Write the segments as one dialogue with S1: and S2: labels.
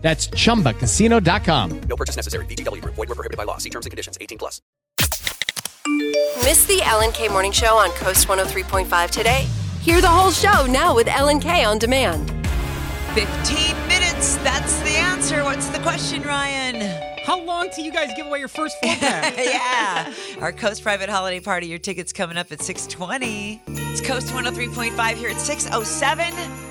S1: That's chumbacasino.com.
S2: No purchase necessary. VGW Group. Void were prohibited by law. See terms and conditions. 18 plus.
S3: Miss the Ellen K Morning Show on Coast 103.5 today? Hear the whole show now with Ellen K on demand.
S4: 15 minutes. That's the answer. What's the question, Ryan?
S5: How long till you guys give away your first four pack?
S4: yeah. Our Coast Private Holiday Party. Your tickets coming up at 620. It's Coast 103.5 here at 607.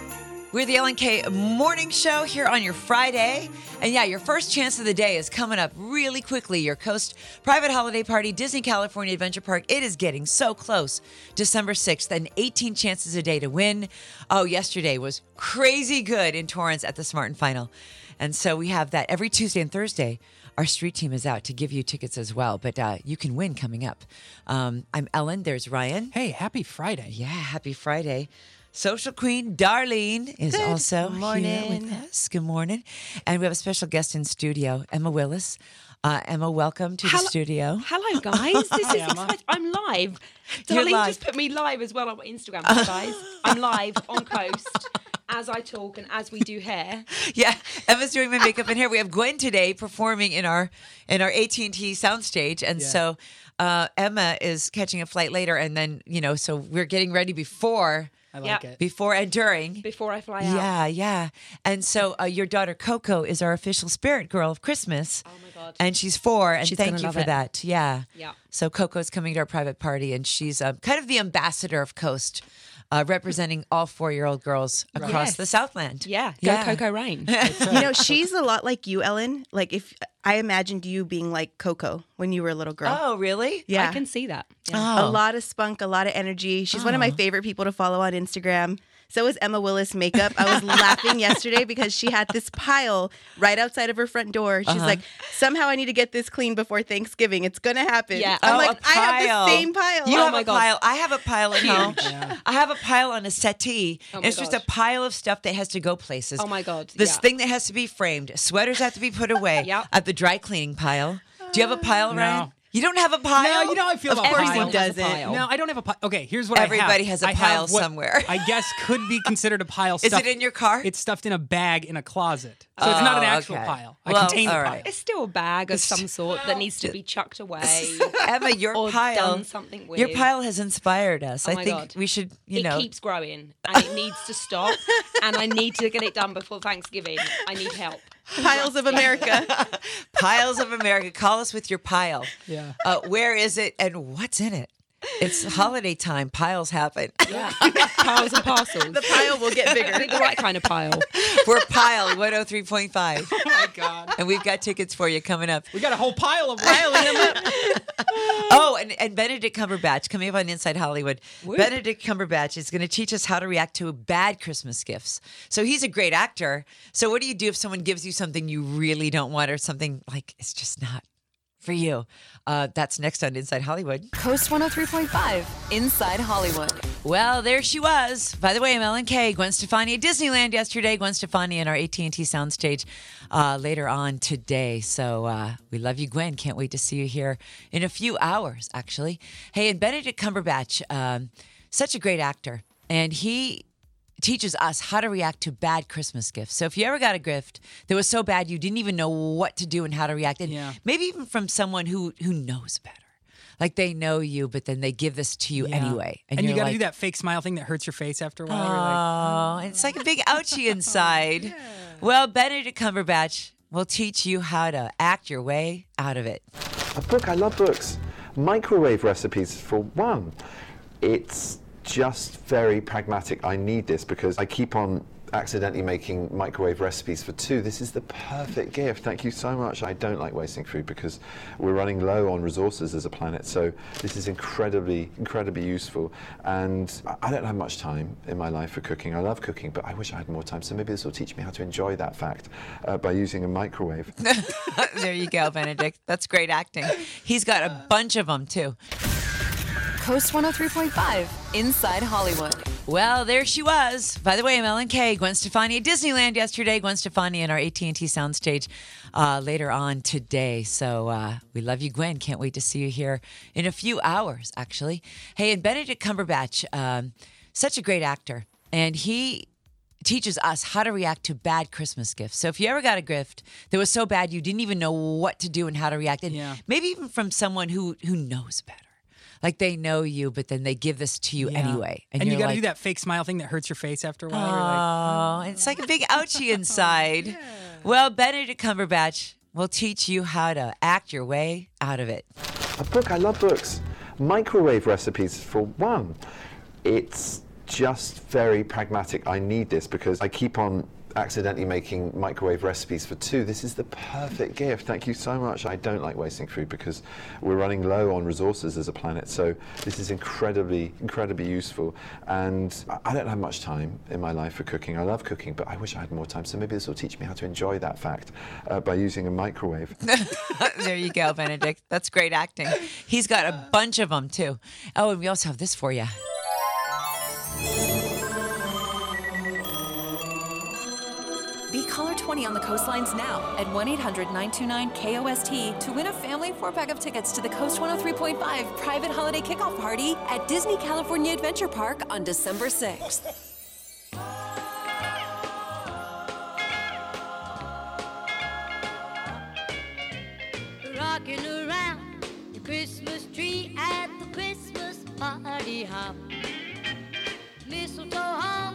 S4: We're the Ellen K Morning Show here on your Friday. And yeah, your first chance of the day is coming up really quickly. Your Coast Private Holiday Party, Disney California Adventure Park. It is getting so close. December 6th, and 18 chances a day to win. Oh, yesterday was crazy good in Torrance at the Smart and Final. And so we have that every Tuesday and Thursday. Our street team is out to give you tickets as well, but uh, you can win coming up. Um, I'm Ellen. There's Ryan.
S5: hey, happy Friday.
S4: Yeah, happy Friday. Social Queen Darlene is also here
S6: morning.
S4: with us. Good morning. And we have a special guest in studio, Emma Willis. Uh, Emma, welcome to the studio.
S6: Hello, guys. This is exciting. I'm live. Darlene
S4: live.
S6: just put me live as well on Instagram, guys. I'm live on Coast as I talk and as we do hair.
S4: Yeah, Emma's doing my makeup and hair. We have Gwen today performing in our in our AT and T soundstage, and so uh, Emma is catching a flight later, and then you know, so we're getting ready before
S5: I
S6: Yeah.
S5: like it.
S4: before and during.
S6: Before I fly out.
S4: Yeah, yeah. And so uh, your daughter Coco is our official spirit girl of Christmas.
S6: Oh my God.
S4: And she's four, and
S6: She's
S4: thank you for
S6: it.
S4: that. Yeah.
S6: Yeah.
S4: So Coco's coming to our private party, and she's um, kind of the ambassador of Coast, uh, representing all four-year-old girls across
S6: Yes.
S4: the Southland.
S6: Yeah, go
S4: Yeah.
S6: Coco Rain.
S7: You know, she's a lot like you, Ellen. Like if I imagined you being like Coco when you were a little girl.
S4: Oh, really?
S7: yeah.
S6: I can see that. Yeah.
S4: Oh.
S7: A lot of spunk, a lot of energy. She's one of my favorite people to follow on Instagram. So is Emma Willis makeup. I was laughing yesterday because she had this pile right outside of her front door. She's
S4: Uh-huh.
S7: like, somehow I need to get this clean before Thanksgiving. It's gonna happen.
S6: Yeah.
S7: I'm
S4: Oh,
S7: like, I have the same pile.
S4: You
S6: Oh
S4: have
S6: my
S4: a
S6: God.
S4: pile. I have a pile at home. I have a pile on a settee.
S6: Oh
S4: and
S6: my
S4: it's just a pile of stuff that has to go places.
S6: Oh my God,
S4: This
S6: yeah.
S4: thing that has to be framed. Sweaters have to be put away
S6: Yep.
S4: at the dry cleaning pile. Do you have a pile,
S5: No.
S4: Ryan? You don't have a pile?
S5: No, you know how I feel
S7: Of
S5: about
S7: course
S5: piles.
S7: he doesn't.
S5: No, I don't have a pile. Okay, here's what
S4: Everybody
S5: I have.
S4: has a
S5: I
S4: pile somewhere.
S5: I guess could be considered a pile.
S4: Is it in your car?
S5: It's stuffed in a bag in a closet, so it's not an
S4: Oh,
S5: actual
S4: okay.
S5: pile. I
S4: Well,
S5: contain the
S4: all
S5: pile.
S6: It's still a bag of some sort that needs to be chucked away.
S4: Emma, your
S6: or
S4: pile.
S6: done something
S4: Your pile has inspired us.
S6: Oh
S4: I think
S6: God.
S4: we should, you
S6: it
S4: know.
S6: keeps growing and it needs to stop. and I need to get it done before Thanksgiving. I need help.
S7: piles of America.
S4: Piles of America. Call us with your pile.
S5: Yeah.
S4: Uh, where is it and what's in it? It's holiday time. Piles happen.
S6: Yeah. Piles and parcels.
S7: the pile will get bigger.
S6: the right kind of pile.
S4: We're Pile 103.5.
S5: Oh my god,
S4: And we've got tickets for you coming up.
S5: we got a whole pile of
S7: Piling them up.
S4: Oh, and, and Benedict Cumberbatch coming up on Inside Hollywood. Benedict Cumberbatch is going to teach us how to react to bad Christmas gifts. So he's a great actor. So what do you do if someone gives you something you really don't want or something like it's just not for you? Uh, that's next on Inside Hollywood.
S3: Coast 103.5 Inside Hollywood.
S4: Well, there she was. By the way, I'm Ellen K. Gwen Stefani at Disneyland yesterday. Gwen Stefani in our AT&T soundstage uh, later on today. So uh, we love you, Gwen. Can't wait to see you here in a few hours, actually. Hey, and Benedict Cumberbatch, um, such a great actor. And he teaches us how to react to bad Christmas gifts. So if you ever got a gift that was so bad you didn't even know what to do and how to react, and
S5: Yeah.
S4: maybe even from someone who who knows better. Like they know you, but then they give this to you
S5: Yeah.
S4: anyway.
S5: And, you
S4: you're
S5: got to
S4: like,
S5: do that fake smile thing that hurts your face after a while. You're like,
S4: Oh, it's like a big oh. ouchie inside. Well, Benedict Cumberbatch will teach you how to act your way out of it.
S8: A book, I love books. Microwave recipes for one. It's just very pragmatic. I need this because I keep on accidentally making microwave recipes for two, this is the perfect gift. Thank you so much. I don't like wasting food because we're running low on resources as a planet, so this is incredibly, incredibly useful. And I- don't have much time in my life for cooking. I love cooking, but I wish I had more time, so maybe this will teach me how to enjoy that fact uh, by using a microwave.
S4: there you go, Benedict. That's great acting. He's got a bunch of them too.
S3: Coast 103.5, Inside Hollywood.
S4: Well, there she was. By the way, I'm Ellen K. Gwen Stefani at Disneyland yesterday. Gwen Stefani in our AT&T soundstage uh, later on today. So uh, we love you, Gwen. Can't wait to see you here in a few hours, actually. Hey, and Benedict Cumberbatch, um, such a great actor, and he teaches us how to react to bad Christmas gifts. So if you ever got a gift that was so bad you didn't even know what to do and how to react, and
S5: Yeah.
S4: maybe even from someone who who knows better. Like they know you, but then they give this to you
S5: Yeah.
S4: anyway.
S5: And, you
S4: you're
S5: got to
S4: like,
S5: do that fake smile thing that hurts your face after a while. You're like,
S4: Oh, it's like a big oh. ouchie inside. Well, Benedict Cumberbatch will teach you how to act your way out of it.
S8: A book, I love books. Microwave recipes, for one. It's just very pragmatic. I need this because I keep on accidentally making microwave recipes for two. This is the perfect gift. Thank you so much. I don't like wasting food because we're running low on resources as a planet. So this is incredibly, incredibly useful. And I- don't have much time in my life for cooking. I love cooking, but I wish I had more time. So maybe this will teach me how to enjoy that fact uh, by using a microwave.
S4: there you go, Benedict. That's great acting. He's got a bunch of them too. Oh, and we also have this for you.
S3: 20 on the coastlines now at 1 800 929 KOST to win a family four pack of tickets to the Coast 103.5 private holiday kickoff party at Disney California Adventure Park on December 6th.
S9: rocking around the Christmas tree at the Christmas party hop. Mistletoe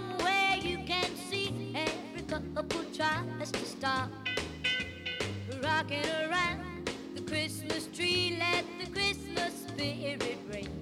S9: tries to stop. Rocking around the Christmas tree, let the Christmas spirit ring.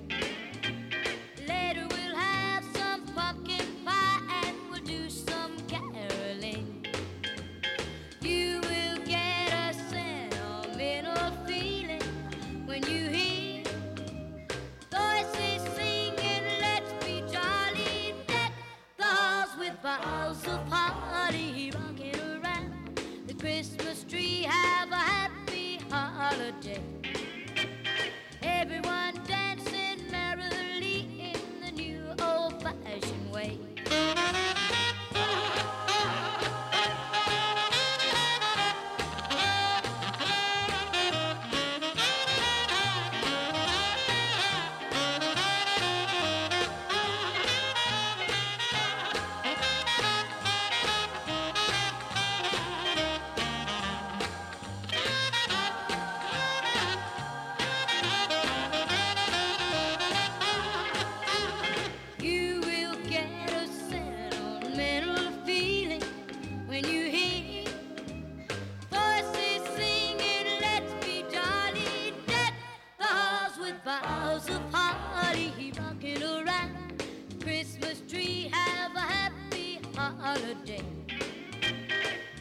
S9: Boughs of holly rocking around Christmas tree. Have a happy holiday.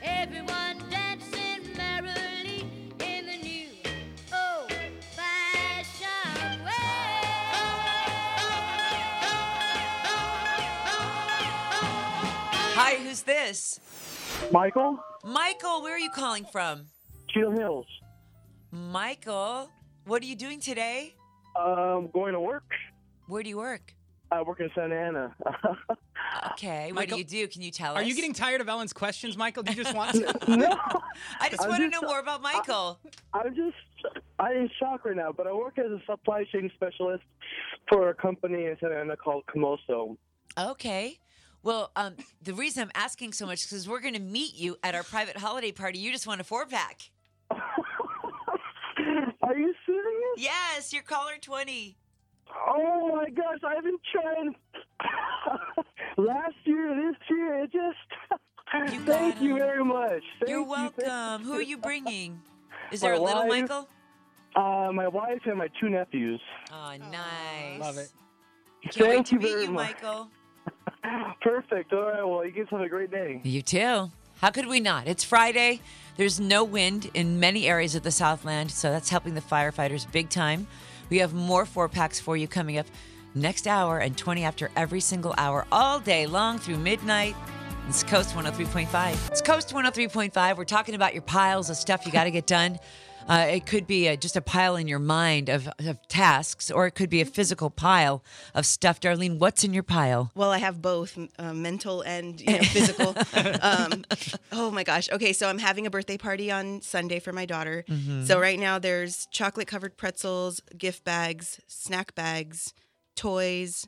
S9: Everyone dancing merrily in the new old-fashioned
S4: Hi, who's this?
S10: Michael,
S4: Michael, where are you calling from?
S10: Cheetah Hills.
S4: Michael, what are you doing today?
S10: Um, going to work.
S4: Where do you work?
S10: I work in Santa Ana.
S4: Okay, what
S5: Michael,
S4: do you do? Can you tell us?
S5: Are you getting tired of Ellen's questions, Michael? Do you just want to?
S10: no,
S4: I just
S10: I'm
S4: want to know more about Michael.
S10: I'm just I'm in shock right now. But I work as a supply chain specialist for a company in Santa Ana called Comoso.
S4: Okay. Well, um, the reason I'm asking so much is because we're going to meet you at our private holiday party. You just want a four pack.
S10: Are you serious?
S4: Yes, you're caller 20.
S10: Oh my gosh, I've been trying last year, this year. It just.
S4: You
S10: thank you
S4: it.
S10: very much. Thank
S4: You're
S10: you,
S4: welcome. Who are you bringing? Is
S10: My
S4: there a little
S10: wife.
S4: Michael?
S10: Uh, my wife and my two nephews.
S4: Oh, nice.
S5: Love it.
S4: Can't wait
S10: Thank
S4: to
S10: you
S4: meet
S10: very
S4: you,
S10: much.
S4: Michael.
S10: Perfect. All right. Well, you guys have a great day.
S4: You too. How could we not? It's Friday. There's no wind in many areas of the Southland, so that's helping the firefighters big time. We have more four packs for you coming up next hour and 20 after every single hour, all day long through midnight. It's Coast 103.5. It's Coast 103.5. We're talking about your piles of stuff you got to get done. Uh, it could be a, just a pile in your mind of, of tasks, or it could be a physical pile of stuff. Darlene, what's in your pile?
S7: Well, I have both uh, mental and you know, physical. um, oh my gosh. Okay, so I'm having a birthday party on Sunday for my daughter.
S4: Mm-hmm.
S7: So right now there's chocolate covered pretzels, gift bags, snack bags, toys.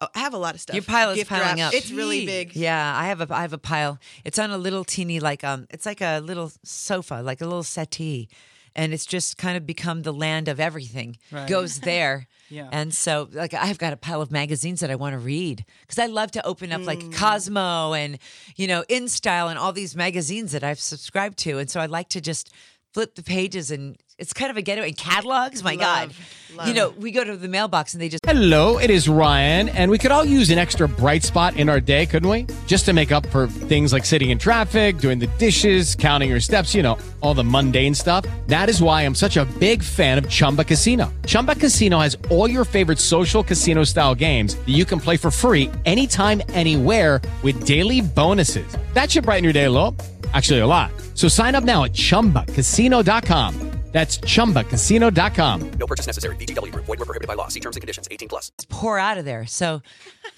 S7: Oh, I have a lot of stuff.
S4: Your pile is
S7: Gift
S4: piling
S7: wrap.
S4: up.
S7: It's really big.
S4: Yeah, I have a I have a pile. It's on a little teeny like um it's like a little sofa, like a little settee. And it's just kind of become the land of everything
S5: Right.
S4: goes there.
S5: Yeah.
S4: And so like I've got a pile of magazines that I want to read cuz I love to open up like mm. Cosmo and you know InStyle and all these magazines that I've subscribed to and so I like to just flip the pages and it's kind of a getaway catalogs. My god.
S7: Love,
S4: You know, we go to the mailbox and they just
S1: Hello, it is Ryan, and we could all use an extra bright spot in our day, couldn't we? Just to make up for things like sitting in traffic, doing the dishes, counting your steps, you know, all the mundane stuff. That is why I'm such a big fan of Chumba Casino. Chumba Casino has all your favorite social casino style games that you can play for free anytime, anywhere with daily bonuses. That should brighten your day a little. Actually, a lot. So sign up now at chumbacasino.com. That's chumbacasino.com.
S2: No purchase necessary. VGW Group. Void were prohibited by law. See terms and conditions. 18 plus.
S4: pour out of there. So,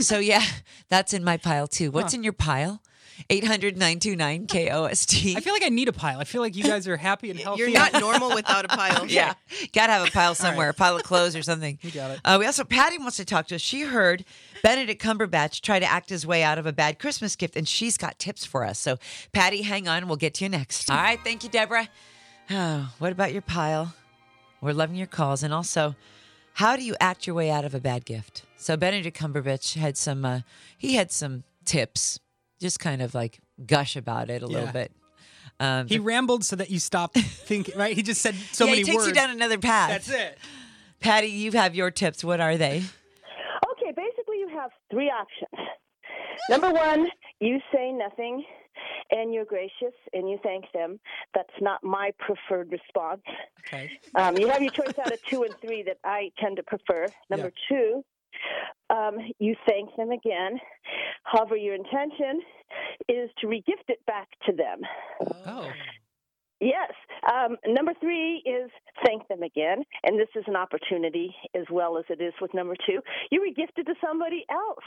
S4: so yeah, that's in my pile too. What's in your pile? 800 929 KOST.
S5: I feel like I need a pile. I feel like you guys are happy and healthy.
S7: You're not normal without a pile.
S4: yeah, gotta have a pile somewhere, a pile of clothes or something.
S5: You got it.
S4: Uh, we also, Patty wants to talk to us. She heard Benedict Cumberbatch try to act his way out of a bad Christmas gift, and she's got tips for us. So, Patty, hang on. We'll get to you next. All right. Thank you, Deborah. Oh, what about your pile? We're loving your calls. And also, how do you act your way out of a bad gift? So, Benedict Cumberbatch had some, uh, he had some tips, just kind of like gush about it a little bit. Um,
S5: He rambled so that you stop thinking, right? He just said so
S4: yeah,
S5: many
S4: he takes
S5: words.
S4: you down another path.
S5: That's it.
S4: Patty, you have your tips. What are they?
S11: Okay, basically, you have three options. Number one, you say nothing and you're gracious and you thank them. That's not my preferred response.
S5: Okay.
S11: Um, you have your choice out of two and three that I tend to prefer. Number two, um, you thank them again. However, your intention is to regift it back to them.
S5: Oh.
S11: Yes. Um, number three is thank them again. And this is an opportunity as well as it is with number two. You were gifted to somebody else.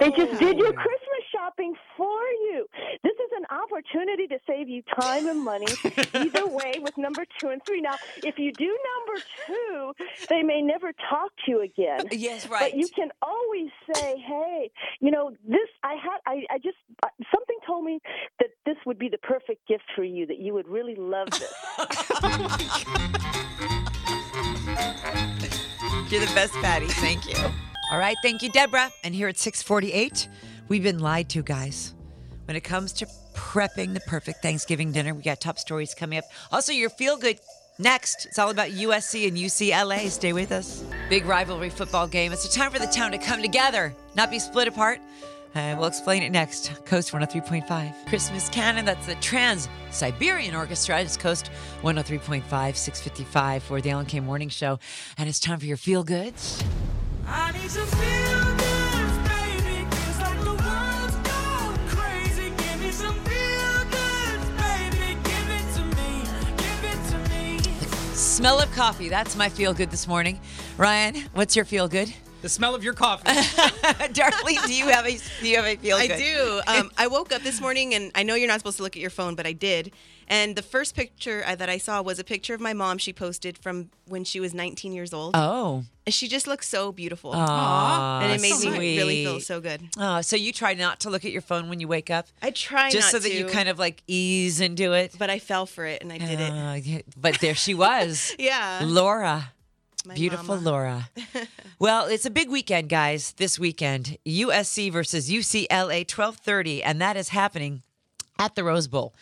S11: They just did your Christmas shopping for you. This is an opportunity to save you time and money either way with number two and three. Now, if you do number two, they may never talk to you again.
S4: Yes, right.
S11: But you can always say, "Hey, you know, this I had. I, I just uh, something told me that this would be the perfect gift for you. That you would really love this."
S4: You're the best, Patty. Thank you. All right. Thank you, Deborah. And here at 648, we've been lied to, guys. When it comes to prepping the perfect Thanksgiving dinner, we got top stories coming up. Also, your feel good next. It's all about USC and UCLA. Stay with us. Big rivalry football game. It's a time for the town to come together, not be split apart. Uh, we'll explain it next. Coast 103.5. Christmas Canon, that's the Trans Siberian Orchestra. It's Coast 103.5, 655 for the Ellen K Morning Show. And it's time for your feel goods. Smell of coffee. That's my feel good this morning. Ryan, what's your feel good?
S5: The smell of your coffee.
S4: Darlene, do you have a do you have a feel
S7: I
S4: good?
S7: do. Um, I woke up this morning and I know you're not supposed to look at your phone, but I did. And the first picture that I saw was a picture of my mom she posted from when she was 19 years old.
S4: Oh.
S7: And she just looks so beautiful.
S4: Aw,
S7: and it made me really feel so good.
S4: Oh, so you try not to look at your phone when you wake up?
S7: I try
S4: just
S7: not
S4: so that you kind of like ease into it.
S7: But I fell for it and I did it.
S4: Uh, yeah, But there she was.
S7: Yeah.
S4: Laura.
S7: My
S4: Beautiful
S7: mama.
S4: Laura. well, it's a big weekend, guys. This weekend, USC versus UCLA, twelve thirty, and that is happening at the Rose Bowl.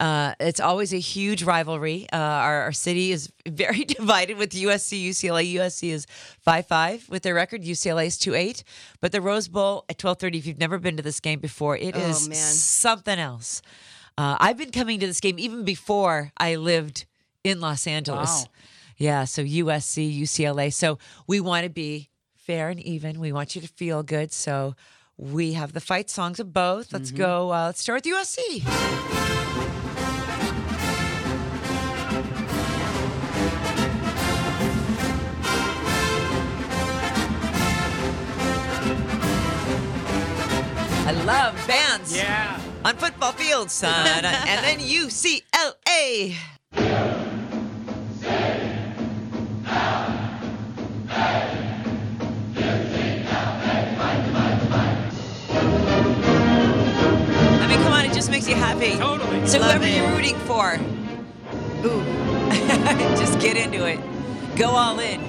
S4: Uh, it's always a huge rivalry. Uh, our, our city is very divided with USC, UCLA. USC is 5 5 with their record, UCLA is 2 8. But the Rose Bowl at 1230, if you've never been to this game before, it
S7: Oh,
S4: is
S7: man.
S4: something else. Uh, I've been coming to this game even before I lived in Los Angeles.
S5: Wow.
S4: Yeah, so USC, UCLA. So we want to be fair and even. We want you to feel good. So we have the fight songs of both. Let's go. Uh, let's start with USC. I love bands
S5: Yeah.
S4: on football fields, son. and then UCLA. Just makes you happy.
S5: Totally.
S4: So
S7: Love
S4: whoever
S7: it.
S4: you're rooting for,
S7: Ooh.
S4: just get into it. Go all in.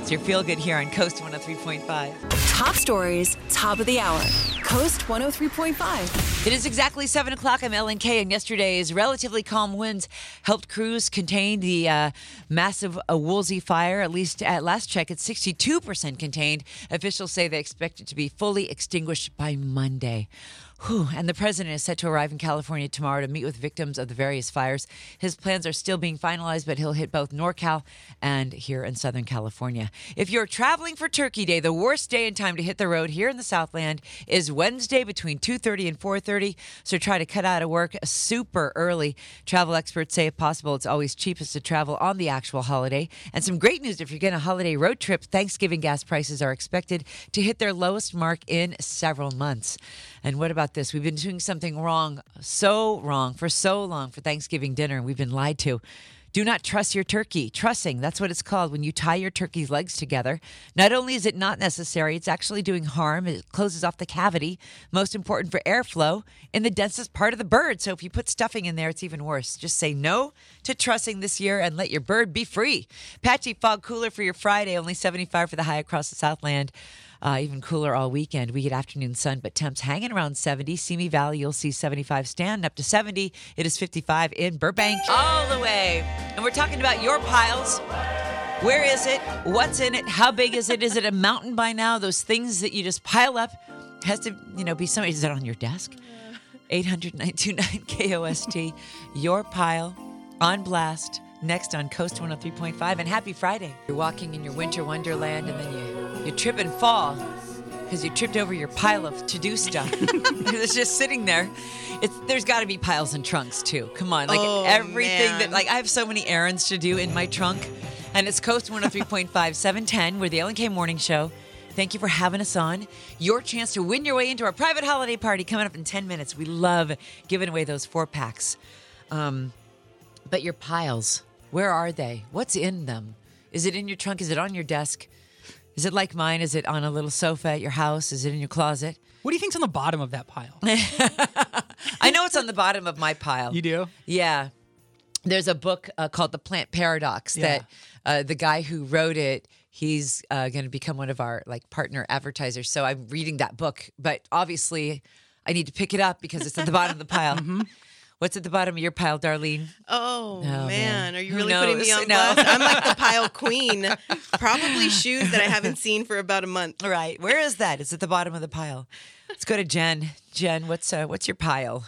S4: It's your feel good here on Coast 103.5.
S3: Top stories, top of the hour. Coast 103.5.
S4: It is exactly 7 o'clock. I'm Ellen K, and yesterday's relatively calm winds helped crews contain the uh, massive uh, Woolsey fire. At least at last check, it's 62% contained. Officials say they expect it to be fully extinguished by Monday. Whew. And the president is set to arrive in California tomorrow to meet with victims of the various fires. His plans are still being finalized, but he'll hit both NorCal and here in Southern California. If you're traveling for Turkey Day, the worst day and time to hit the road here in the Southland is Wednesday between 2:30 and 4:30. So try to cut out of work super early. Travel experts say, if possible, it's always cheapest to travel on the actual holiday. And some great news: if you're getting a holiday road trip, Thanksgiving gas prices are expected to hit their lowest mark in several months. And what about this? We've been doing something wrong, so wrong for so long for Thanksgiving dinner, and we've been lied to. Do not truss your turkey. Trussing, that's what it's called when you tie your turkey's legs together. Not only is it not necessary, it's actually doing harm. It closes off the cavity, most important for airflow, in the densest part of the bird. So if you put stuffing in there, it's even worse. Just say no to trussing this year and let your bird be free. Patchy fog cooler for your Friday, only 75 for the high across the Southland. Uh, even cooler all weekend. We get afternoon sun, but temps hanging around 70. Simi Valley, you'll see 75 stand up to 70. It is 55 in Burbank. All the way. And we're talking about your piles. Where is it? What's in it? How big is it? Is it a mountain by now? Those things that you just pile up has to, you know, be somebody. Is it on your desk? 800 929 KOST. Your pile on blast. Next on Coast 103.5. And happy Friday. You're walking in your winter wonderland and then you, you trip and fall because you tripped over your pile of to-do stuff. it's just sitting there. It's there's got to be piles and trunks too. Come on, like
S7: Oh,
S4: everything that like I have so many errands to do in my trunk, and it's Coast 103.5 710. We're the Ellen K Morning Show. Thank you for having us on. Your chance to win your way into our private holiday party coming up in 10 minutes. We love giving away those four packs. Um, but your piles, where are they? What's in them? Is it in your trunk? Is it on your desk? Is it like mine? Is it on a little sofa at your house? Is it in your closet?
S5: What do you think's on the bottom of that pile?
S4: I know it's on the bottom of my pile.
S5: You do?
S4: Yeah. There's a book uh, called The Plant Paradox
S5: Yeah.
S4: that uh, the guy who wrote it, he's uh, going to become one of our like partner advertisers. So I'm reading that book, but obviously I need to pick it up because it's at the bottom of the pile.
S5: Mm-hmm.
S4: What's at the bottom of your pile, Darlene?
S7: Oh,
S4: man.
S7: man. Are you
S4: Who
S7: really putting me on
S4: No.
S7: blast? I'm like the pile queen. Probably shoes that I haven't seen for about a month.
S4: All right, where is that? It's at the bottom of the pile. Let's go to Jen. Jen, what's uh, what's your pile?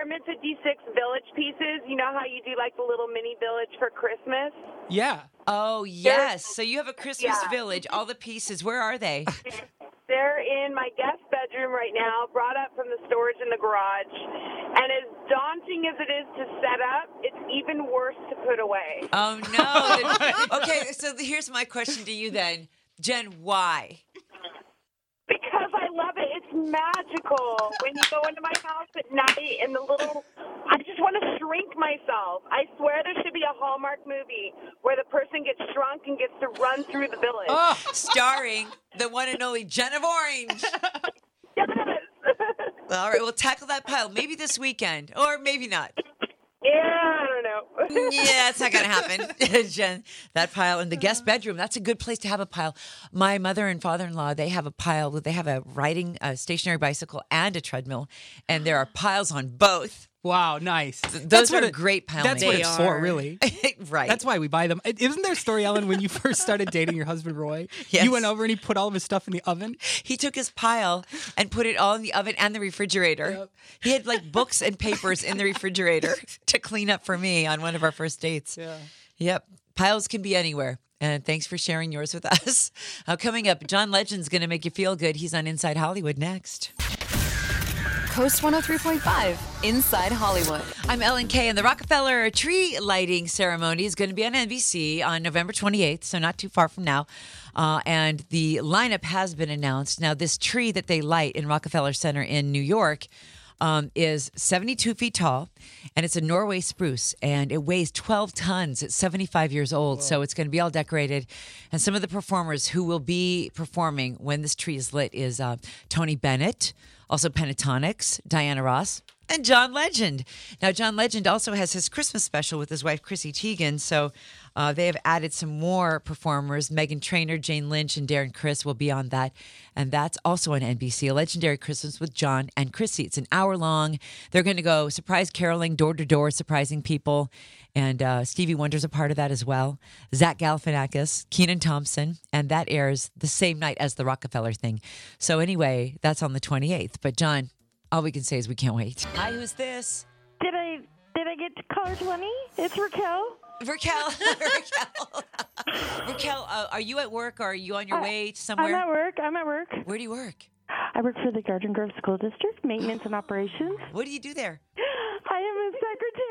S12: The Department 56 village pieces, you know how you do like the little mini village for Christmas?
S5: Yeah.
S4: Oh yes. So you have a Christmas
S12: Yeah.
S4: village. All the pieces. Where are they?
S12: They're in my guest bedroom right now, brought up from the storage in the garage. And as daunting as it is to set up, it's even worse to put away.
S4: Oh no. Okay, so here's my question to you then, Jen. Why?
S12: Because I love it. It's magical. When you go into my house at night and the little. I just want to shrink myself. I swear there should be a Hallmark movie where the person gets shrunk and gets to run through the village.
S5: Oh,
S4: Starring the one and only Jen of Orange. All right, we'll tackle that pile maybe this weekend or maybe not.
S12: Yeah, I don't know.
S4: yeah, it's not going to happen. Jen, that pile in the guest bedroom, that's a good place to have a pile. My mother and father in law, they have a pile. They have a riding, a stationary bicycle and a treadmill, and there are piles on both.
S5: Wow, nice.
S4: Those
S5: what
S4: are
S5: it-
S4: great piling.
S5: That's what it's for, really.
S4: right.
S5: That's why we buy them. Isn't there a story, Ellen, when you first started dating your husband, Roy?
S4: Yes.
S5: You went over and he put all of his stuff in the oven.
S4: He took his pile and put it all in the oven and the refrigerator. He had like books and papers in the refrigerator to clean up for me on one of our first dates.
S5: Yeah.
S4: Yep. Piles can be anywhere. And thanks for sharing yours with us. Uh, coming up, John Legend's going to make you feel good. He's on Inside Hollywood next.
S3: Coast 103.5, Inside Hollywood.
S4: I'm Ellen K, and the Rockefeller tree lighting ceremony is going to be on NBC on November 28th, so not too far from now. Uh, and the lineup has been announced. Now, this tree that they light in Rockefeller Center in New York um, is 72 feet tall, and it's a Norway spruce, and it weighs 12 tons. It's 75 years old, so it's going to be all decorated. And some of the performers who will be performing when this tree is lit is uh, Tony Bennett, also Pentatonix, Diana Ross, and John Legend. Now, John Legend also has his Christmas special with his wife, Chrissy Teigen. So uh, they have added some more performers. Meghan Trainor, Jane Lynch, and Darren Criss will be on that. And that's also on NBC, A Legendary Christmas with John and Chrissy. It's an hour long. They're going to go surprise caroling, door to door, surprising people. And uh, Stevie Wonder's a part of that as well. Zach Galifianakis, Kenan Thompson, and that airs the same night as the Rockefeller thing. So anyway, that's on the 28th. But John, all we can say is we can't wait. Hi, who's this?
S13: Did I did I get to caller twenty? It's Raquel.
S4: Raquel. Raquel. Raquel, uh, are you at work or are you on your way to somewhere?
S13: I'm at work. I'm at work.
S4: Where do you work?
S13: I work for the Garden Grove School District, maintenance and operations.
S4: What do you do there?
S13: I am a secretary.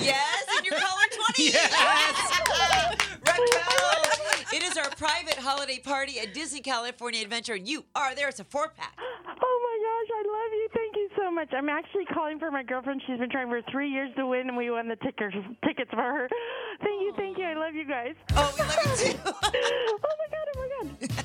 S4: Yes, and you're caller 20. Yes. Raquel, it is our private holiday party at Disney California Adventure, and you are there. It's a four pack.
S13: Oh my gosh, I love you. Thank you so much. I'm actually calling for my girlfriend. She's been trying for three years to win, and we won the tickets tickets for her. Thank you, thank you. I love you guys.
S4: Oh, we love you too.
S13: oh my god, oh my god.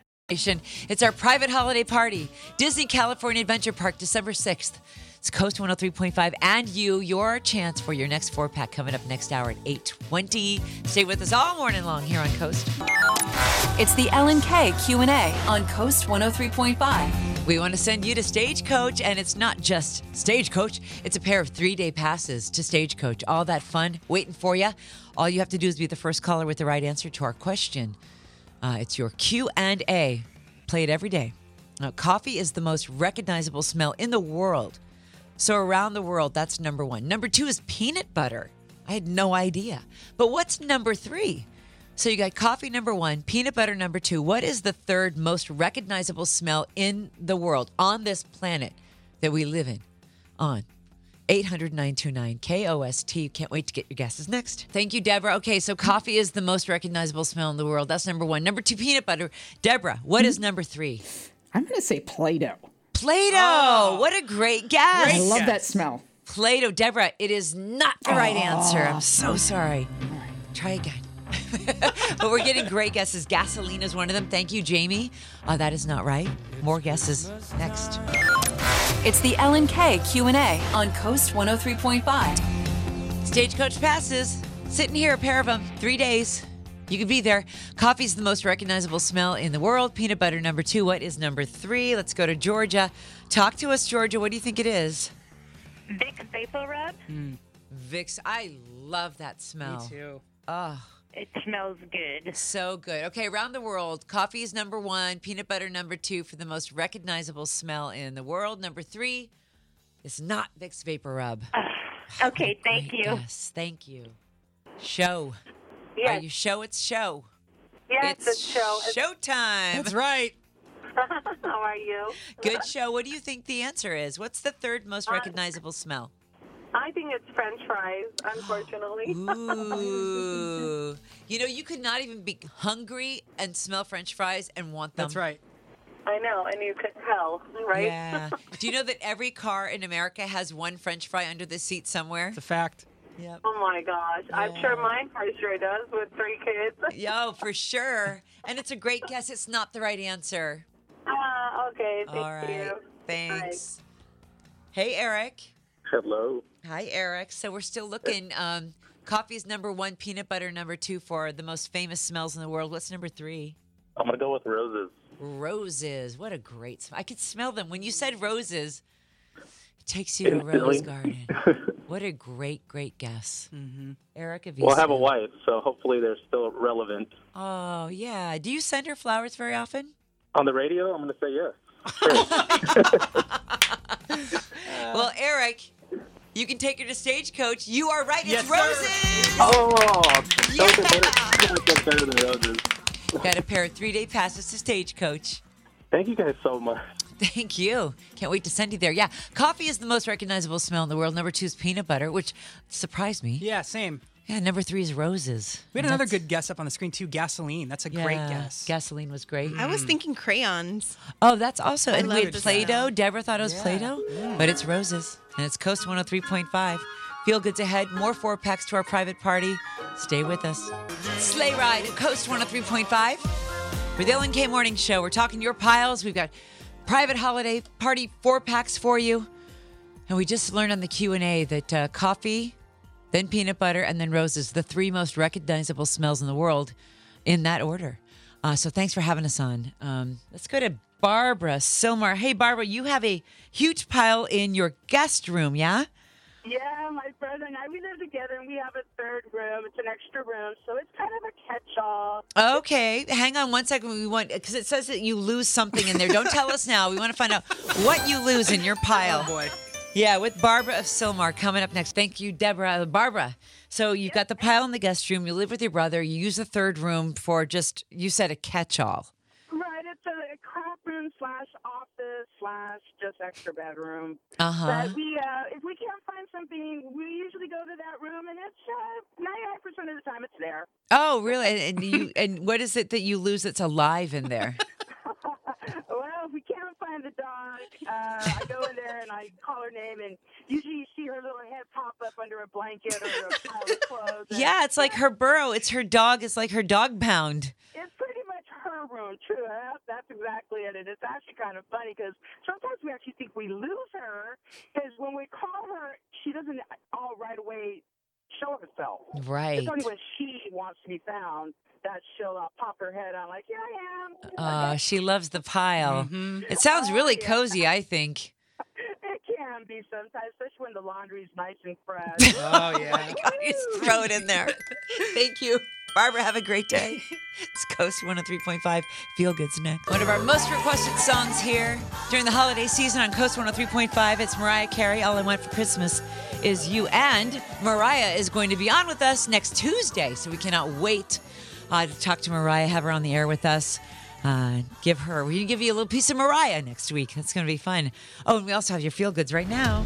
S4: It's our private holiday party, Disney California Adventure Park, December 6th. It's Coast 103.5 and you, your chance for your next four pack coming up next hour at 820. Stay with us all morning long here on Coast.
S3: It's the Ellen K Q&A on Coast 103.5.
S4: We want to send you to Stagecoach, and it's not just Stagecoach. It's a pair of three-day passes to Stagecoach. All that fun waiting for you. All you have to do is be the first caller with the right answer to our question. Uh, it's your Q and A. Play it every day. Now, coffee is the most recognizable smell in the world. So around the world, that's number one. Number two is peanut butter. I had no idea. But what's number three? So you got coffee number one, peanut butter number two. What is the third most recognizable smell in the world on this planet that we live in? On 800 929 KOST. Can't wait to get your guesses next. Thank you, Deborah. Okay, so coffee is the most recognizable smell in the world. That's number one. Number two, peanut butter. Deborah, what is number three?
S14: I'm going to say Play Doh.
S4: Play Doh. what a great guess.
S14: I love that smell.
S4: Play-Doh. Deborah, it is not the right answer. I'm so sorry. Try again. but we're getting great guesses. Gasoline is one of them. Thank you, Jamie. Uh, that is not right. More guesses next.
S3: It's the Ellen K Q&A on Coast 103.5.
S4: Stagecoach passes. Sitting here, a pair of them. Three days. You could be there. Coffee's the most recognizable smell in the world. Peanut butter, number two. What is number three? Let's go to Georgia. Talk to us, Georgia. What do you think it is?
S14: Vicks VapoRub. Mm.
S4: Vicks. I love that smell.
S5: Me too.
S4: Oh.
S14: It smells good.
S4: So good. Okay, around the world, coffee is number one, peanut butter number two for the most recognizable smell in the world. Number three is not Vicks VapoRub.
S14: Okay, thank you.
S4: Yes, thank you. Show.
S14: Yes.
S4: Are you show? It's show.
S14: Yes,
S4: it's
S14: it's show.
S4: Showtime.
S5: That's right.
S14: How are you?
S4: Good show. What do you think the answer is? What's the third most
S14: Uh,
S4: recognizable smell?
S14: I think it's French fries, unfortunately.
S4: Ooh. you know, you could not even be hungry and smell French fries and want them.
S5: That's right.
S14: I know, and you could tell, right?
S4: Yeah. Do you know that every car in America has one French fry under the seat somewhere?
S5: It's a fact.
S4: Yep.
S14: Oh my gosh, I'm sure mine for sure does with three kids.
S4: Yo, for sure. And it's a great guess. It's not the right answer.
S14: Ah, okay, thank
S4: All right.
S14: you.
S4: Thanks. Hey, Eric.
S15: Hello.
S4: Hi, Eric. So we're still looking. Um, coffee is number one, peanut butter number two for the most famous smells in the world. What's number three?
S15: I'm gonna go with roses.
S4: Roses. What a great smell. I could smell them. When you said roses, it takes you to a rose garden. What a great, great guess.
S5: Mm-hmm.
S4: Eric, have you
S15: Well, I have a
S4: seen-
S15: wife, so hopefully they're still relevant.
S4: Oh, yeah. Do you send her flowers very often?
S15: On the radio, I'm gonna say yes.
S4: well, Eric, you can take her to Stagecoach. You are right. It's
S15: Yes, sir.
S4: roses.
S15: Oh, those are better, those are better than roses.
S4: Got a pair of three day passes to Stagecoach.
S15: Thank you guys so much.
S4: Thank you. Can't wait to send you there. Yeah, coffee is the most recognizable smell in the world. Number two is peanut butter, which surprised me.
S5: Yeah, same.
S4: Yeah, number three is roses.
S5: We had
S4: And
S5: another
S4: that's-
S5: good guess up on the screen too. Gasoline. That's a great guess.
S4: Gasoline was great.
S7: I was thinking crayons.
S4: Oh, that's also
S7: I
S4: and
S7: love
S4: wait,
S7: the
S4: Play-Doh.
S7: smell.
S4: Deborah thought it was Play-Doh, mm. but it's roses, and it's Coast 103.5. Feel goods ahead. More four packs to our private party. Stay with us. Sleigh ride at Coast 103.5 for the Ellen K Morning Show. We're talking your piles. We've got private holiday party four packs for you, and we just learned on the Q and A that uh, coffee, then peanut butter, and then roses, the three most recognizable smells in the world, in that order. Uh, so thanks for having us on. Um, let's go to Barbara Sylmar. Hey, Barbara, you have a huge pile in your guest room, yeah?
S16: Yeah, my brother and I, we live together and we have a third room. It's an extra room, so it's kind of a catch-all.
S4: Okay, hang on one second. We want because it says that you lose something in there. Don't tell us now. We want to find out what you lose in your pile.
S5: Oh boy.
S4: Yeah, with Barbara of Sylmar coming up next. Thank you, Deborah. Barbara. So you've got the pile in the guest room. You live with your brother. You use the third room for just you said a catch-all.
S16: Right, it's a room slash office slash just extra bedroom.
S4: Uh-huh.
S16: But we, uh, if we can't find something, we usually go to that room, and it's ninety-nine percent of the time it's there.
S4: Oh, really? And, and you and what is it that you lose that's alive in there?
S16: Well, if we can't find the dog, uh, I go in there and I call her name, and usually you see her little head pop up under a blanket or a pile of clothes. and-
S4: Yeah, it's like her burrow. It's her dog. It's like her dog pound.
S16: It's pretty much room, true. That, that's exactly it. And it's actually kind of funny because sometimes we actually think we lose her because when we call her, she doesn't all right away show herself.
S4: Right.
S16: It's only when she wants to be found that she'll uh, pop her head out like, yeah, I am.
S4: Uh, she loves the pile. It sounds really cozy, I think.
S16: It can be sometimes, especially when the laundry's nice and fresh.
S4: Oh, yeah. Just throw it in there. Thank you. Barbara, have a great day. It's Coast 103.5. Feel Good's next. One of our most requested songs here during the holiday season on Coast 103.5. It's Mariah Carey. All I Want for Christmas is You. And Mariah is going to be on with us next Tuesday. So we cannot wait uh, to talk to Mariah, have her on the air with us. Uh, give her, we can give you a little piece of Mariah next week. That's going to be fun. Oh, and we also have your feel goods right now.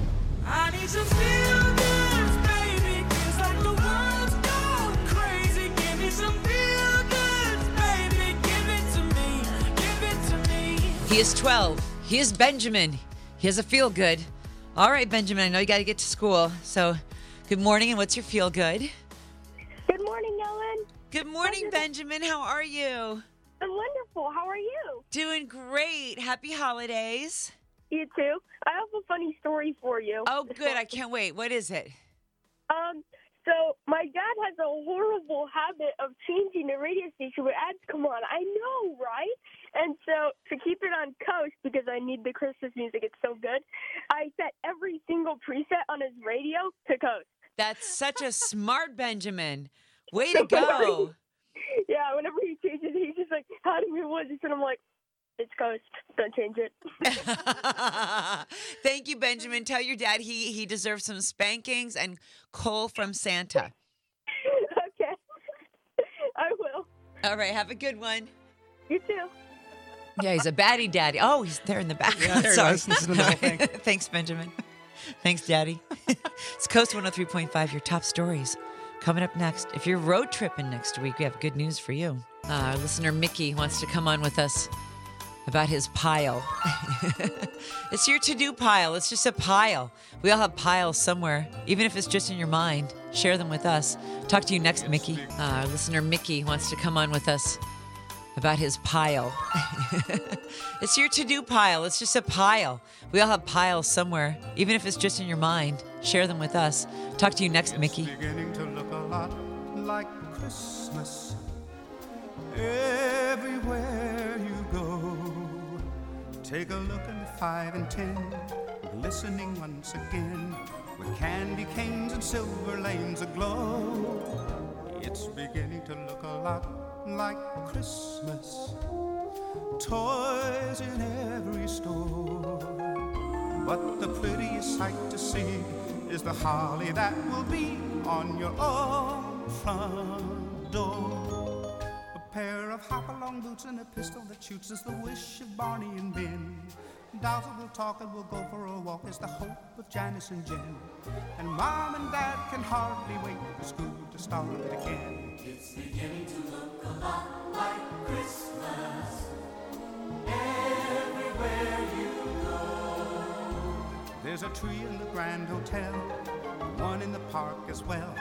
S17: Give it to me.
S4: He is 12. He is Benjamin. He has a feel good. All right, Benjamin. I know you got to get to school. So, good morning, and what's your feel good?
S12: Good morning, Ellen.
S4: Good morning, Benjamin. How are you?
S12: I'm wonderful. How are you?
S4: Doing great. Happy holidays.
S12: You too. I have a funny story for you.
S4: Oh, good. I can't wait. What is it?
S12: Um, so my dad has a horrible habit of changing the radio station when ads come on. I know, right? And so to keep it on coast because I need the Christmas music, it's so good. I set every single preset on his radio to coast.
S4: That's such a smart Benjamin. Way to go.
S12: Yeah, whenever he changes, he's just like, "How do we want this?" And I'm like, "It's coast. Don't change it."
S4: Thank you, Benjamin. Tell your dad he he deserves some spankings and coal from Santa.
S12: okay, I will.
S4: All right, have a good one.
S12: You too.
S4: Yeah, he's a baddie daddy. Oh, he's there in the back.
S5: Yeah, there
S4: Sorry.
S5: was. The thing.
S4: Thanks, Benjamin. Thanks, Daddy. it's Coast 103.5, your top stories. Coming up next, if you're road tripping next week, we have good news for you. Uh, our listener Mickey wants to come on with us about his pile. it's your to do pile. It's just a pile. We all have piles somewhere, even if it's just in your mind. Share them with us. Talk to you next, Mickey. Uh, our listener Mickey wants to come on with us about his pile. it's your to do pile. It's just a pile. We all have piles somewhere, even if it's just in your mind. Share them with us. Talk to you next, Mickey.
S17: beginning to look a lot like Christmas everywhere you go. Take a look at the five and ten, glistening once again with candy canes and silver lanes aglow. It's beginning to look a lot like Christmas. Toys in every store. But the prettiest sight to see is the holly that will be on your own front door. A pair of hop-along boots and a pistol that shoots is the wish of Barney and Ben. Dolls will talk and we'll go for a walk is the hope of Janice and Jen. And Mom and Dad can hardly wait for school to start again. It's beginning to look a lot like Christmas everywhere you go. There's a tree in the Grand Hotel, one in the park as well.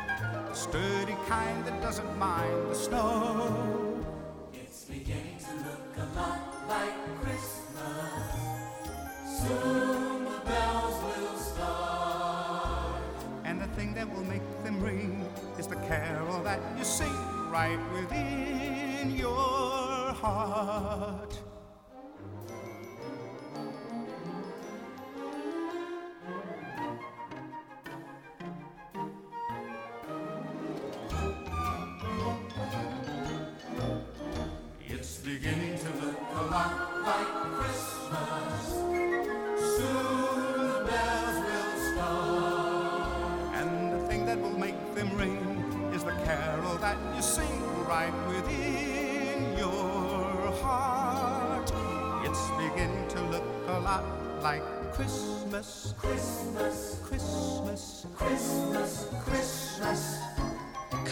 S17: The sturdy kind that doesn't mind the snow. It's beginning to look a lot like Christmas. Sing right within your heart.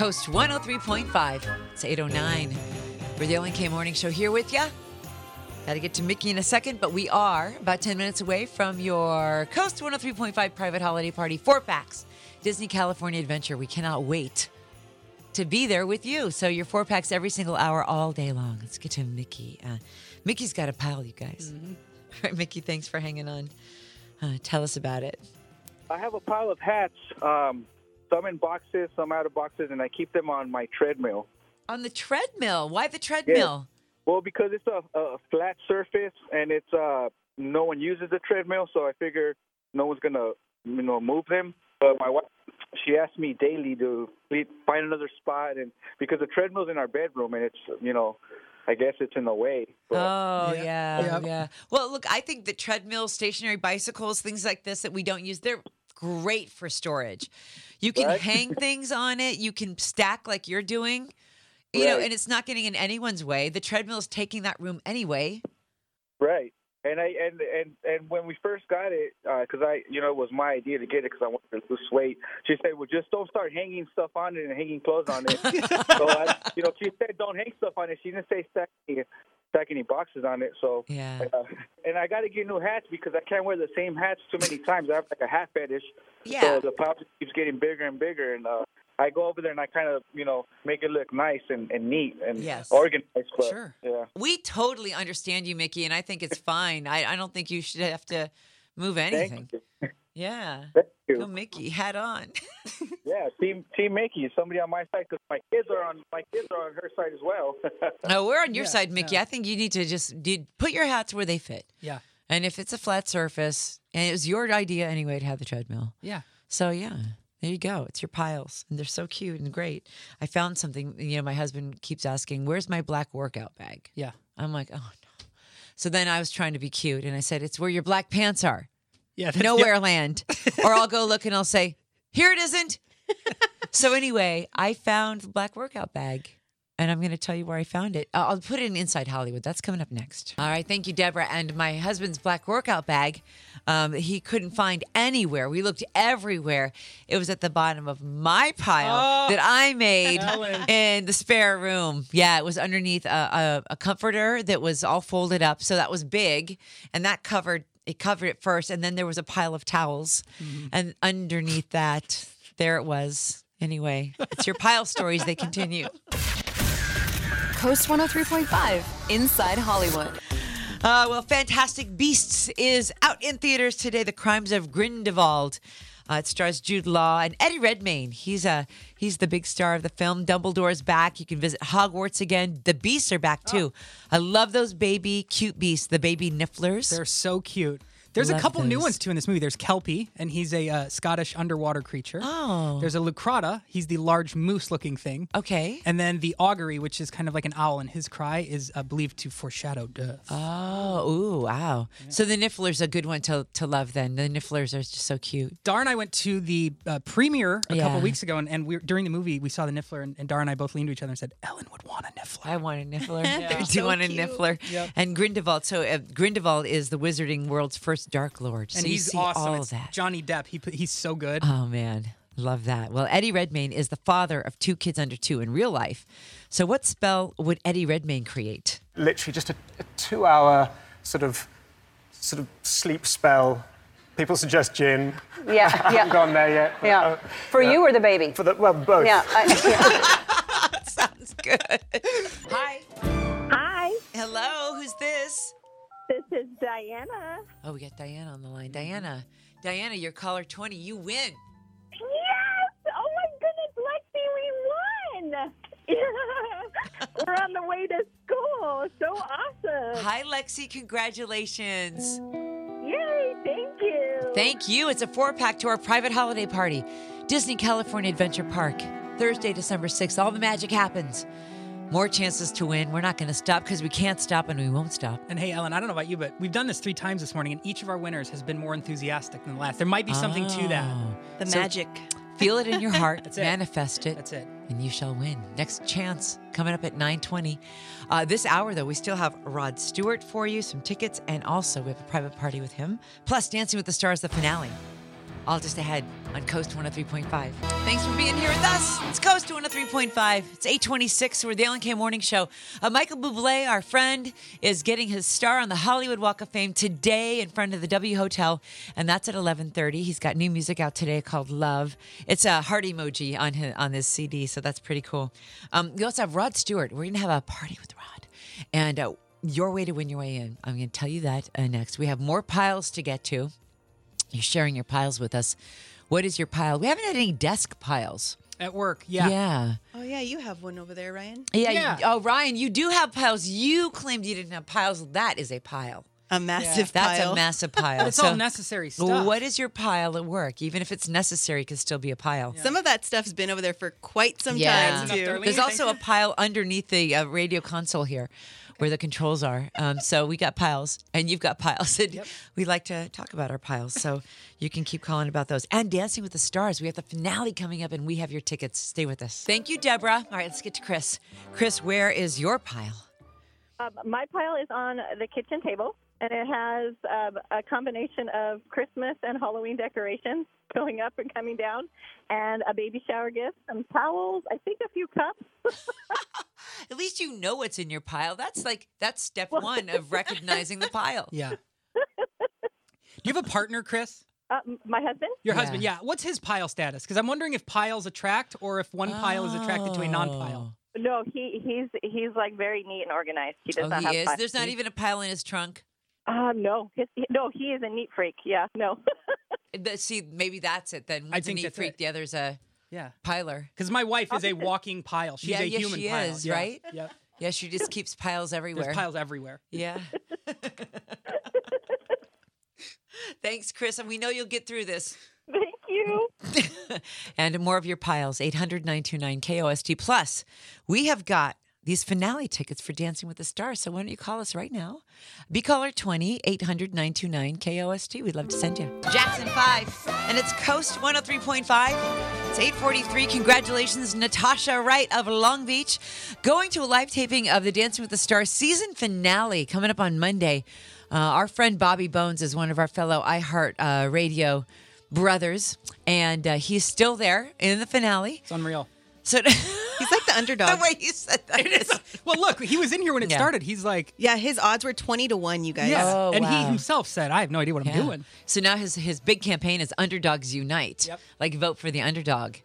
S4: Coast 103.5. It's 809. We're the Ellen K Morning Show here with you. Got to get to Mickey in a second, but we are about 10 minutes away from your Coast 103.5 private holiday party, four packs, Disney California Adventure. We cannot wait to be there with you. So your four packs every single hour, all day long. Let's get to Mickey. Uh, Mickey's got a pile, you guys. All right, Mickey, thanks for hanging on. Uh, tell us about it.
S15: I have a pile of hats. Um, some in boxes, some out of boxes, and I keep them on my treadmill.
S4: On the treadmill. Why the treadmill? Yeah.
S15: Well, because it's a, a flat surface and it's uh no one uses the treadmill, so I figure no one's gonna you know move them. But my wife, she asks me daily to find another spot, and because the treadmill's in our bedroom and it's you know, I guess it's in the way.
S4: Oh yeah, yeah,
S15: Yeah.
S4: Well, look, I think the treadmills, stationary bicycles, things like this that we don't use, they're great for storage. You can
S15: Right.
S4: hang things on it. You can stack like you're doing. You know, and it's not getting in anyone's way. The treadmill is taking that room anyway.
S15: Right. And I and and and when we first got it, uh, because I you know it was my idea to get it because I wanted to lose weight. She said, "Well, just don't start hanging stuff on it and hanging clothes on it." so I, you know, she said, "Don't hang stuff on it." She didn't say stack. Stack any boxes on it. So
S4: Yeah.
S15: uh, and I got to get new hats because I can't wear the same hats too many times. I have like a hat fetish.
S4: Yeah.
S15: So the pile keeps getting bigger and bigger, and uh, I go over there and I kind of you know make it look nice and, and neat and
S4: Yes.
S15: organized. But,
S5: Sure.
S15: Yeah.
S4: We totally understand you, Mickey, and I think it's fine. I, I don't think you should have to move anything. Yeah.
S15: Thank you.
S4: Go, Mickey, hat on.
S15: Yeah, team Team Mickey, somebody on my side because my kids are on my kids are on her side as well.
S4: No, oh, we're on your
S5: Yeah,
S4: side, Mickey. I think you need to just do, put your hats where they fit.
S5: Yeah.
S4: And if it's a flat surface, and it was your idea anyway to have the treadmill.
S5: Yeah.
S4: So yeah, there you go. It's your piles, and they're so cute and great. I found something. You know, my husband keeps asking, "Where's my black workout bag?"
S5: Yeah.
S4: I'm like, "Oh no." So then I was trying to be cute, and I said, "It's where your black pants are."
S5: Yeah.
S4: Nowhere land. or I'll go look and I'll say, "Here it isn't." so anyway, I found the black workout bag. And I'm going to tell you where I found it. I'll put it in Inside Hollywood. That's coming up next. All right. Thank you, Deborah. And my husband's black workout bag, um, he couldn't find anywhere. We looked everywhere. It was at the bottom of my pile
S5: Oh,
S4: that I made
S5: Ellen.
S4: in the spare room. Yeah, it was underneath a, a, a comforter that was all folded up. So that was big. And that covered it covered it first. And then there was a pile of towels. And underneath that, there it was. Anyway, it's your pile stories. They continue.
S3: Coast 103.5, Inside Hollywood.
S4: Uh, well, Fantastic Beasts is out in theaters today. The Crimes of Grindelwald. Uh, it stars Jude Law and Eddie Redmayne. He's a he's the big star of the film. Dumbledore's back. You can visit Hogwarts again. The beasts are back too. I love those baby cute beasts. The baby nifflers.
S5: They're so cute. There's a couple new ones too in this movie. There's Kelpie, and he's a uh, Scottish underwater creature.
S4: Oh.
S5: There's a Leucrotta. He's the large moose-looking thing.
S4: Okay.
S5: And then the Augurey, which is kind of like an owl, and his cry is uh, believed to foreshadow death.
S4: Oh, ooh, wow. So the niffler's a good one to to love. Then the nifflers are just so cute.
S5: Dar and I went to the uh, premiere a couple weeks ago, and, and we during the movie we saw the Niffler, and, and Dar and I both leaned to each other and said, "Ellen would want a Niffler."
S4: I want a niffler.
S5: They're
S4: I do
S5: so
S4: want a
S5: cute.
S4: niffler.
S5: Yep.
S4: And Grindelwald. So uh, Grindelwald is the wizarding world's first Dark Lord. So
S5: and
S4: you
S5: he's
S4: see
S5: awesome.
S4: all
S5: It's
S4: that.
S5: Johnny Depp. He he's so good.
S4: Oh man, love that. Well, Eddie Redmayne is the father of two kids under two in real life. So what spell would Eddie Redmayne create?
S18: literally just a, a two-hour sort of sort of sleep spell. People suggest gin.
S19: Yeah,
S18: I haven't
S19: yeah.
S18: gone there yet. but,
S19: Yeah.
S18: uh,
S19: For
S18: yeah.
S19: you or the baby?
S18: For the well, both.
S19: Yeah. I,
S4: Sounds good. Hi.
S12: Hi.
S4: Hello. Who's this?
S12: This is Diana.
S4: Oh, we got Diana on the line. Diana. Diana, you're caller 20. You win.
S12: Yes! Oh my goodness, Lexi, we won! We're on the way to school. So awesome.
S4: Hi, Lexi. Congratulations.
S12: Yay, thank you.
S4: Thank you. It's a four pack to our private holiday party, Disney California Adventure Park, Thursday, December 6th. All the magic happens. More chances to win. We're not going to stop because we can't stop and we won't stop.
S5: And hey, Ellen, I don't know about you, but we've done this three times this morning, and each of our winners has been more enthusiastic than the last. There might be something to that.
S4: Oh.
S7: The
S4: So
S7: magic.
S4: Feel it in your heart.
S5: That's it.
S4: Manifest it.
S5: That's it.
S4: And you shall win. Next chance coming up at 920. Uh, this hour, though, we still have Rod Stewart for you, some tickets, and also we have a private party with him. Plus, Dancing with the Stars, the finale. All just ahead on Coast 103.5. Thanks for being here with us. It's Coast 103.5. It's 826. We're the Ellen K Morning Show. Uh, Michael Bublé, our friend, is getting his star on the Hollywood Walk of Fame today in front of the W Hotel, and that's at 11:30. He's got new music out today called Love. It's a heart emoji on his, on this CD, so that's pretty cool. Um, we also have Rod Stewart. We're gonna have a party with Rod, and uh, your way to win your way in. I'm gonna tell you that uh, next. We have more piles to get to. You're sharing your piles with us. What is your pile? We haven't had any desk piles.
S5: At work, yeah.
S4: Yeah.
S7: Oh yeah, you have one over there, Ryan.
S4: Yeah. you- oh, Ryan, you do have piles. You claimed you didn't have piles. That is a pile.
S7: A massive
S4: That's
S7: pile.
S4: That's a massive pile.
S5: But it's all necessary stuff.
S4: What is your pile at work? Even if it's necessary, it can still be a pile.
S7: Some of that stuff's been over there for quite some
S4: Yeah.
S7: time too.
S4: There's also a pile underneath the uh, radio console here where the controls are. Um, so we got piles and you've got piles. And we like to talk about our piles. So you can keep calling about those. And Dancing with the Stars. We have the finale coming up and we have your tickets. Stay with us. Thank you, Deborah. All right, let's get to Chris. Chris, where is your pile?
S20: Um, my pile is on the kitchen table, and it has um, a combination of Christmas and Halloween decorations. going up and coming down, and a baby shower gift, some towels, I think a few cups.
S4: At least you know what's in your pile. That's like that's step one of recognizing the pile.
S5: Yeah. Do you have a partner, Chris?
S20: Uh, my husband?
S5: Your husband, yeah. What's his pile status? Because I'm wondering if piles attract or if one pile is attracted to a non-pile.
S20: No, he he's he's like very neat and organized. He does
S4: Oh,
S20: not
S4: he
S20: have
S4: is.
S20: piles.
S4: There's not even a pile in his trunk.
S20: Uh, no, his, no, he is a neat freak. Yeah, no.
S4: Th- See, maybe that's it. Then
S5: I
S4: one's a
S5: think
S4: neat
S5: that's
S4: freak,
S5: it.
S4: the other's a
S5: Yeah.
S4: piler.
S5: Because my wife is a walking pile. She's
S4: yeah,
S5: a
S4: yeah,
S5: human
S4: she
S5: pile.
S4: is,
S5: Yeah.
S4: right?
S5: Yep.
S4: Yeah, she just keeps piles everywhere.
S5: There's piles everywhere.
S4: Yeah. Thanks, Chris. And we know you'll get through this.
S20: Thank you.
S4: and more of your piles, 800 929 KOST. Plus, we have got these finale tickets for Dancing with the Stars. So why don't you call us right now? Be caller 20 800 929 KOST. We'd love to send you. Jackson 5, and it's Coast 103.5. It's 843. Congratulations, Natasha Wright of Long Beach, going to a live taping of the Dancing with the Stars season finale coming up on Monday. Uh, our friend Bobby Bones is one of our fellow iHeart uh, Radio brothers, and uh, he's still there in the finale.
S5: It's unreal.
S4: So
S7: He's like the underdog.
S4: the way you said that is
S5: Well, look, he was in here when it
S7: Yeah.
S5: started. He's like,
S7: Yeah, his odds were 20 to 1, you guys.
S5: yeah.
S4: Oh,
S5: and he
S4: wow.
S5: himself said, I have no idea what I'm doing.
S4: So now his his big campaign is Underdogs Unite.
S5: Yep.
S4: Like vote for the underdog.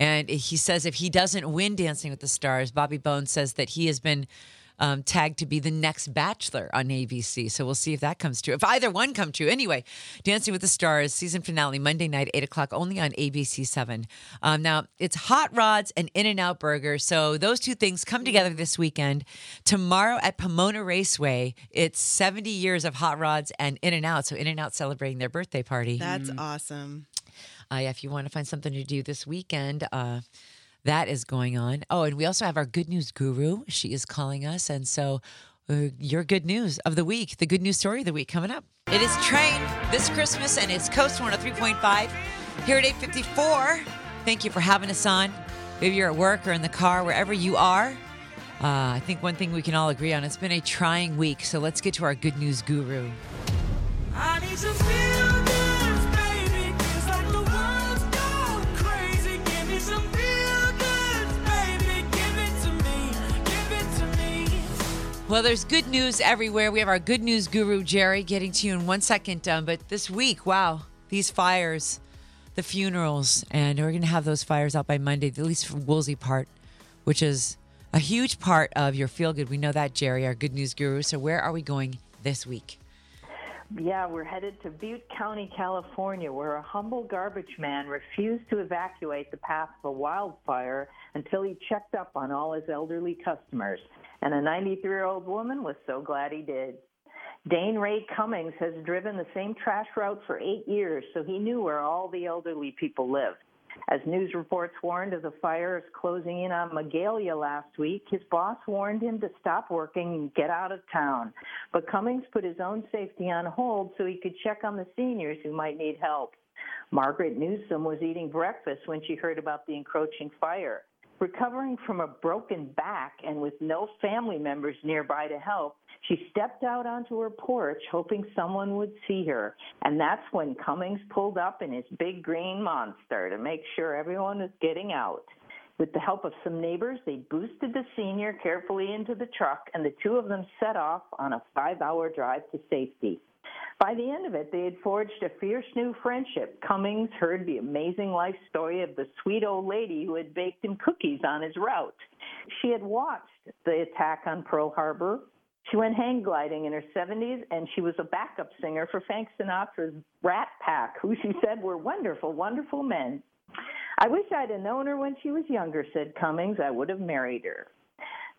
S4: And he says if he doesn't win Dancing with the Stars, Bobby Bones says that he has been um, tagged to be the next Bachelor on ABC. So we'll see if that comes true. If either one come true. Anyway, Dancing with the Stars season finale Monday night, eight o'clock, only on ABC Seven. Um, now it's Hot Rods and In-N-Out Burger. So those two things come together this weekend. Tomorrow at Pomona Raceway, it's 70 years of Hot Rods and In-N-Out. So In-N-Out celebrating their birthday party.
S7: That's awesome.
S4: Uh, yeah, if you want to find something to do this weekend, uh, that is going on. Oh, and we also have our good news guru. She is calling us. And so uh, your good news of the week, the good news story of the week coming up. It is Train this Christmas and it's Coast 103.5 here at 854. Thank you for having us on. Maybe you're at work or in the car, wherever you are. Uh, I think one thing we can all agree on, it's been a trying week. So let's get to our good news guru. Well, there's good news everywhere. We have our good news guru, Jerry, getting to you in one second. Um, but this week, wow, these fires, the funerals, and we're going to have those fires out by Monday, at least for Woolsey part, which is a huge part of your feel good. We know that, Jerry, our good news guru. So, where are we going this week?
S21: Yeah, we're headed to Butte County, California, where a humble garbage man refused to evacuate the path of a wildfire until he checked up on all his elderly customers. And a 93 year old woman was so glad he did. Dane Ray Cummings has driven the same trash route for eight years, so he knew where all the elderly people lived. As news reports warned of the fires closing in on Magalia last week, his boss warned him to stop working and get out of town. But Cummings put his own safety on hold so he could check on the seniors who might need help. Margaret Newsom was eating breakfast when she heard about the encroaching fire. Recovering from a broken back and with no family members nearby to help, she stepped out onto her porch hoping someone would see her. And that's when Cummings pulled up in his big green monster to make sure everyone was getting out. With the help of some neighbors, they boosted the senior carefully into the truck, and the two of them set off on a five hour drive to safety. By the end of it, they had forged a fierce new friendship. Cummings heard the amazing life story of the sweet old lady who had baked him cookies on his route. She had watched the attack on Pearl Harbor. She went hang gliding in her 70s, and she was a backup singer for Frank Sinatra's Rat Pack, who she said were wonderful, wonderful men. I wish I'd have known her when she was younger, said Cummings. I would have married her.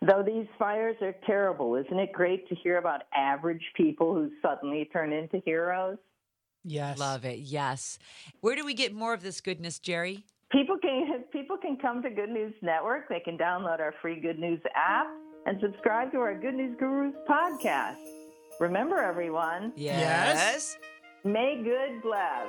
S21: Though these fires are terrible, isn't it great to hear about average people who suddenly turn into heroes?
S5: Yes.
S4: Love it. Yes. Where do we get more of this goodness, Jerry?
S21: People can people can come to Good News Network. They can download our free Good News app and subscribe to our Good News Gurus podcast. Remember, everyone.
S4: Yes. yes.
S21: May good bless.